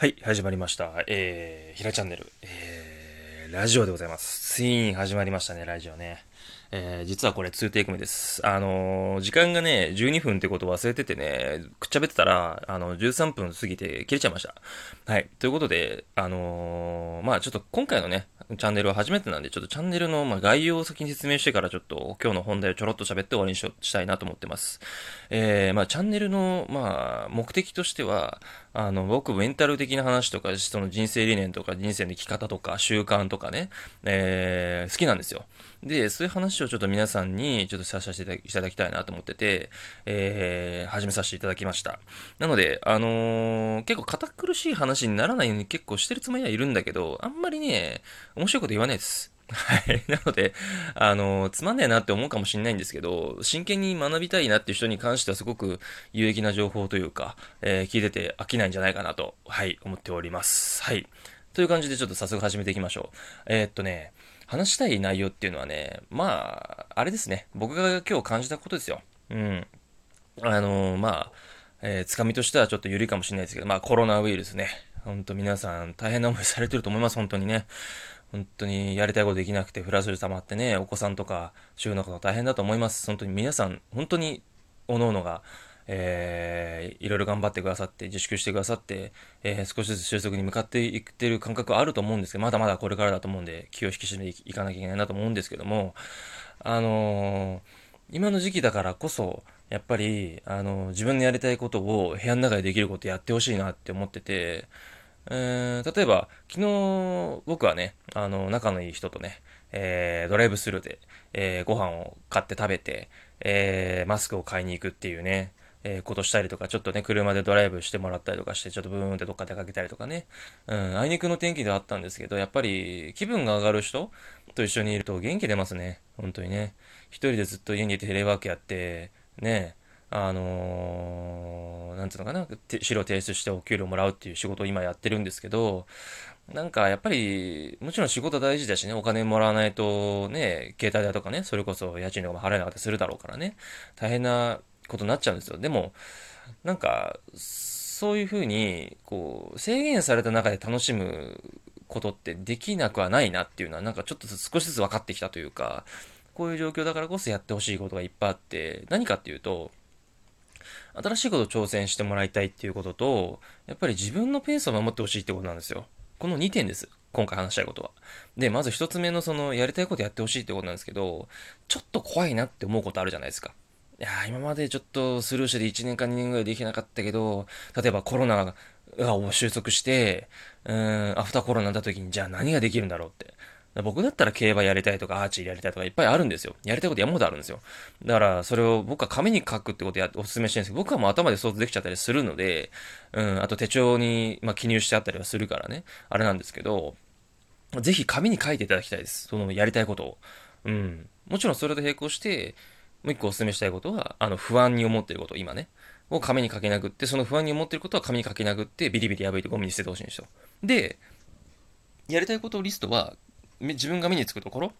はい、始まりました。えー、ひらチャンネル、えー、ラジオでございます。ついに始まりましたね、ラジオね。えー、実はこれ2テイク目です。あのー、時間がね、12分ってことを忘れててね、くっちゃべってたら、あの、13分過ぎて切れちゃいました。はい。ということで、あのー、まあちょっと今回のね、チャンネルは初めてなんで、ちょっとチャンネルの、ま概要を先に説明してからちょっと今日の本題をちょろっと喋って終わりにししたいなと思ってます。えー、まあチャンネルの、まあ目的としては、あの、僕メンタル的な話とか、その人生理念とか人生の生き方とか習慣とかね、えー、好きなんですよ。で、そういう話をちょっと皆さんにちょっとさせていただきたいなと思ってて、えー、始めさせていただきました。なので、あのー、結構堅苦しい話にならないように結構してるつもりはいるんだけど、あんまりね、面白いこと言わないです。はい。なので、あの、つまんねえなって思うかもしれないんですけど、真剣に学びたいなっていう人に関してはすごく有益な情報というか、えー、聞いてて飽きないんじゃないかなと、はい、思っております。はい。という感じでちょっと早速始めていきましょう。えー、っとね、話したい内容っていうのはね、まあ、あれですね。僕が今日感じたことですよ。うん。あの、まあ、えー、つかみとしてはちょっと緩いかもしれないですけど、まあコロナウイルスね。ほんと皆さん大変な思いされてると思います、本当にね。本当にやりたいことできなくてフラスト溜まってね、お子さんとか、週の方大変だと思います。本当に皆さん、本当に、各々が、えー、いろいろ頑張ってくださって、自粛してくださって、えー、少しずつ収束に向かっていってる感覚はあると思うんですけど、まだまだこれからだと思うんで、気を引き締めていかなきゃいけないなと思うんですけども、あのー、今の時期だからこそ、やっぱり、あの自分のやりたいことを部屋の中でできることやってほしいなって思ってて、えー、例えば、昨日、僕はね、あの、仲のいい人とね、えー、ドライブスルーで、えー、ご飯を買って食べて、えー、マスクを買いに行くっていうね、えー、ことしたりとか、ちょっとね、車でドライブしてもらったりとかして、ちょっとブーンってどっか出かけたりとかね。うん、あいにくの天気ではあったんですけど、やっぱり気分が上がる人と一緒にいると元気出ますね。本当にね。一人でずっと家にいてテレワークやって、ね、あのー、なんつうのかな、資料提出してお給料もらうっていう仕事を今やってるんですけど、なんかやっぱり、もちろん仕事大事だしね、お金もらわないとね、携帯代とかね、それこそ家賃とかも払えなかったりするだろうからね、大変なことになっちゃうんですよ。でも、なんか、そういうふうに、こう、制限された中で楽しむことってできなくはないなっていうのは、なんかちょっと少しずつ分かってきたというか、こういう状況だからこそやってほしいことがいっぱいあって、何かっていうと、新しいことを挑戦してもらいたいっていうことと、やっぱり自分のペースを守ってほしいってことなんですよ。この2点です。今回話したいことは。で、まず1つ目のその、やりたいことやってほしいってことなんですけど、ちょっと怖いなって思うことあるじゃないですか。いや今までちょっとスルーして1年か2年ぐらいできなかったけど、例えばコロナが収束して、うん、アフターコロナになった時に、じゃあ何ができるんだろうって。僕だったら競馬やりたいとかアーチやりたいとかいっぱいあるんですよ。やりたいこと山ほどあるんですよ。だからそれを僕は紙に書くってことやお勧めしてるんですけど、僕はもう頭で想像できちゃったりするので、うん、あと手帳に、まあ、記入してあったりはするからね、あれなんですけど、ぜひ紙に書いていただきたいです。そのやりたいことを。うん。もちろんそれと並行して、もう一個お勧めしたいことは、あの、不安に思ってること、今ね。を紙に書き殴って、その不安に思ってることは紙に書き殴って、ビリビリ破いてゴミに捨ててほしいんですよ。で、やりたいことリストは、自分が目につくところ？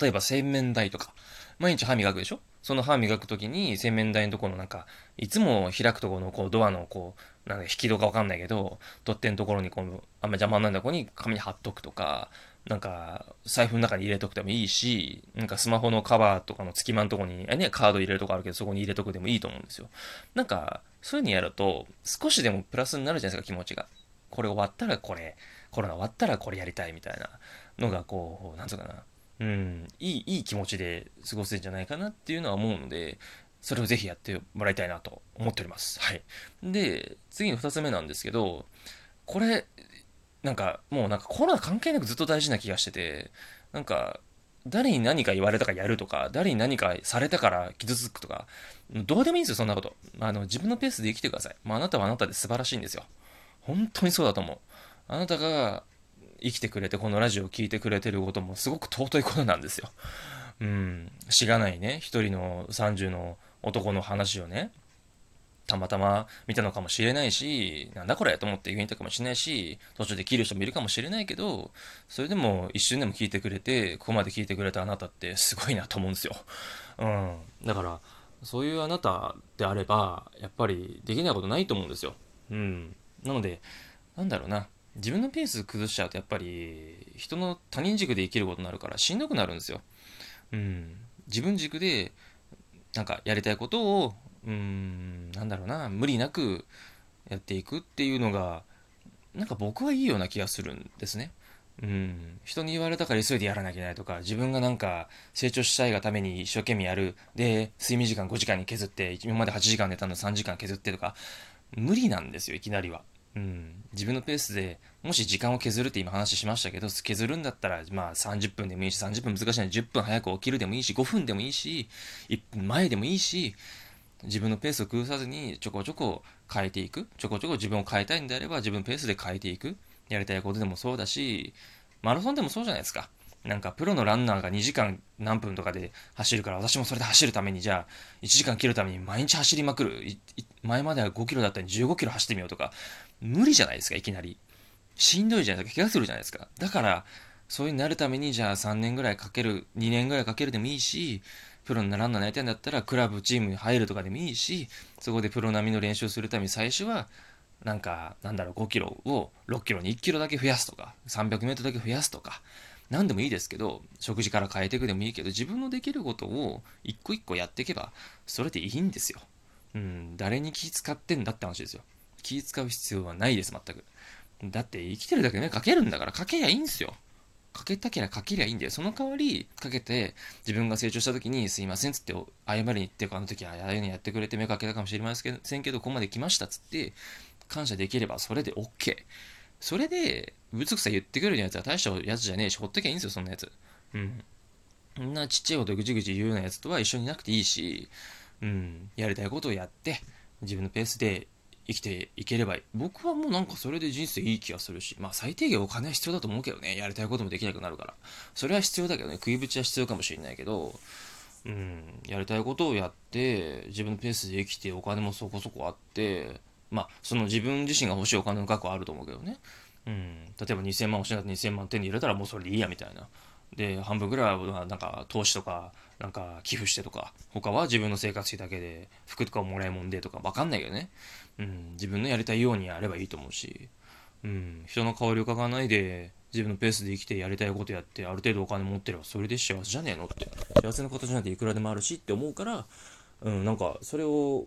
例えば洗面台とか、毎日歯磨くでしょ？その歯磨くときに洗面台のところのなんか、いつも開くところのこうドアのこう、なんか引き戸かわかんないけど、取っ手のところにこの、あんま邪魔なんだここに紙貼っとくとか、なんか、財布の中に入れとくでもいいし、なんかスマホのカバーとかの隙間のところに、ね、カード入れるとこあるけど、そこに入れとくでもいいと思うんですよ。なんか、そういうのやると、少しでもプラスになるじゃないですか、気持ちが。これ終わったらこれ、コロナ終わったらこれやりたいみたいなのが、こう、なんつうかな。うん、いい、いい気持ちで過ごせるんじゃないかなっていうのは思うので、それをぜひやってもらいたいなと思っております。はい。で、次の二つ目なんですけど、これ、なんか、もうなんかコロナ関係なくずっと大事な気がしてて、なんか、誰に何か言われたかやるとか、誰に何かされたから傷つくとか、どうでもいいんですよ、そんなこと。あの、自分のペースで生きてください。まあ、あなたはあなたで素晴らしいんですよ。本当にそうだと思う。あなたが生きてくれて、このラジオを聴いてくれてることもすごく尊いことなんですよ。うん。しがないね、一人の30の男の話をね、たまたま見たのかもしれないし、なんだこれと思って言いたかもしれないし、途中で切る人もいるかもしれないけど、それでも一瞬でも聞いてくれて、ここまで聞いてくれたあなたってすごいなと思うんですよ。うん。だから、そういうあなたであれば、やっぱりできないことないと思うんですよ。うん。なので、なんだろうな、自分のペース崩しちゃうとやっぱり人の他人軸で生きることになるからしんどくなるんですよ。うん。自分軸でなんかやりたいことを、うん、なんだろうな、無理なくやっていくっていうのが、なんか僕はいいような気がするんですね。うん、人に言われたから急いでやらなきゃいけないとか、自分がなんか成長したいがために一生懸命やる。で、睡眠時間5時間に削って、今まで8時間寝たの3時間削ってとか、無理なんですよ、いきなりは。うん、自分のペースでもし時間を削るって今話しましたけど削るんだったらまあ30分でもいいし30分難しいので10分早く起きるでもいいし5分でもいいし1分前でもいいし自分のペースを崩さずにちょこちょこ変えていく。ちょこちょこ自分を変えたいんであれば自分ペースで変えていく。やりたいことでもそうだしマラソンでもそうじゃないですか。なんかプロのランナーが2時間何分とかで走るから私もそれで走るためにじゃあ1時間切るために毎日走りまくる。前までは5キロだったら15キロ走ってみようとか。無理じゃないですかいきなり。しんどいじゃないですか怪我するじゃないですか。だからそういうになるためにじゃあ3年ぐらいかける2年ぐらいかけるでもいいしプロのランナーになりたいんだったらクラブチームに入るとかでもいいしそこでプロ並みの練習をするために最初はなんかなんだろう5キロを6キロに1キロだけ増やすとか300メートルだけ増やすとか。何でもいいですけど、食事から変えていくでもいいけど、自分のできることを一個一個やっていけば、それでいいんですよ。うん、誰に気使ってんだって話ですよ。気使う必要はないです、全く。だって生きてるだけでかけるんだから、かけりゃいいんですよ。かけたけりゃかけりゃいいんだよ。その代わり、かけて、自分が成長した時に、すいませんっつって、謝りに行って、あの時、ああいうのやってくれて目かけたかもしれませんけど、ここまで来ましたっつって、感謝できればそれで OK。それで、ぶつくさ言ってくるやつは大したやつじゃねえし、ほっときゃいいんですよ、そんなやつ。うん。そんなちっちゃいことぐちぐち言うようなやつとは一緒になくていいし、うん、やりたいことをやって、自分のペースで生きていければいい。僕はもうなんかそれで人生いい気がするし、まあ最低限お金は必要だと思うけどね、やりたいこともできなくなるから。それは必要だけどね、食いぶちは必要かもしれないけど、うん、やりたいことをやって、自分のペースで生きて、お金もそこそこあって、まあ、その自分自身が欲しいお金の額はあると思うけどね。うん。例えば2000万欲しいなって2000万手に入れたらもうそれでいいやみたいな。で、半分ぐらいはなんか投資とか、なんか寄付してとか、他は自分の生活費だけで、服とかもらいもんでとかわかんないけどね。うん。自分のやりたいようにやればいいと思うし。うん。人の顔色伺わないで、自分のペースで生きてやりたいことやって、ある程度お金持ってればそれで幸せじゃねえのって。幸せな形なんていくらでもあるしって思うから、うん、なんかそれを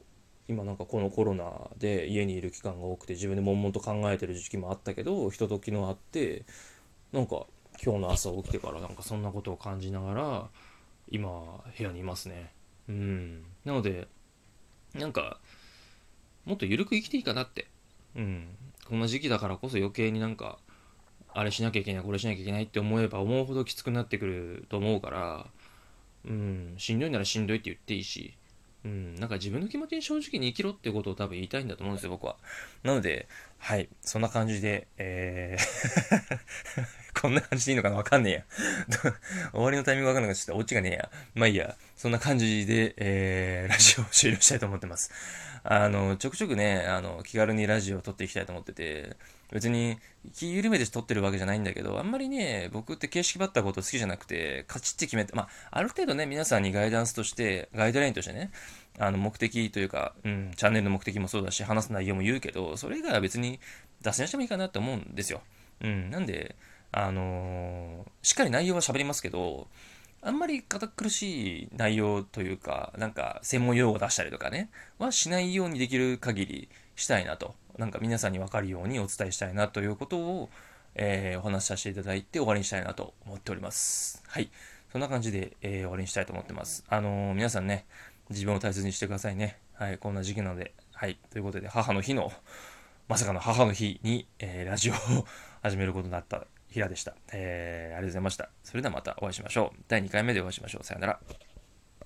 今なんかこのコロナで家にいる期間が多くて自分で悶々と考えてる時期もあったけど人と昨日会ってなんか今日の朝起きてからなんかそんなことを感じながら今部屋にいますね。うん。なのでなんかもっと緩く生きていいかなって。うん。こんな時期だからこそ余計になんかあれしなきゃいけないこれしなきゃいけないって思えば思うほどきつくなってくると思うからうん。しんどいならしんどいって言っていいし。うん、なんか自分の気持ちに正直に生きろってことを多分言いたいんだと思うんですよ、僕は。なので、はい、そんな感じで、えー こんな感じでいいのかなわかんねえや。終わりのタイミングわかんなくなっちゃった。オチがねえや。まあいいや。そんな感じで、えー、ラジオを終了したいと思ってます。あの、ちょくちょくね、あの、気軽にラジオを撮っていきたいと思ってて、別に気緩めて撮ってるわけじゃないんだけど、あんまりね、僕って形式ばったこと好きじゃなくて、カチッて決めて、まあ、ある程度ね、皆さんにガイダンスとして、ガイドラインとしてね、あの、目的というか、うん、チャンネルの目的もそうだし、話す内容も言うけど、それ以外は別に脱線してもいいかなと思うんですよ。うん、なんで、あのー、しっかり内容は喋りますけど、あんまり堅苦しい内容というか、なんか専門用語出したりとかね、はしないようにできる限りしたいなと。なんか皆さんに分かるようにお伝えしたいなということを、えー、お話しさせていただいて終わりにしたいなと思っております。はい。そんな感じで、えー、終わりにしたいと思ってます。あのー、皆さんね、自分を大切にしてくださいね。はい。こんな時期なので。はい。ということで、母の日の、まさかの母の日に、えー、ラジオを 始めることになった平でした。えー、ありがとうございました。それではまたお会いしましょう。第2回目でお会いしましょう。さよなら。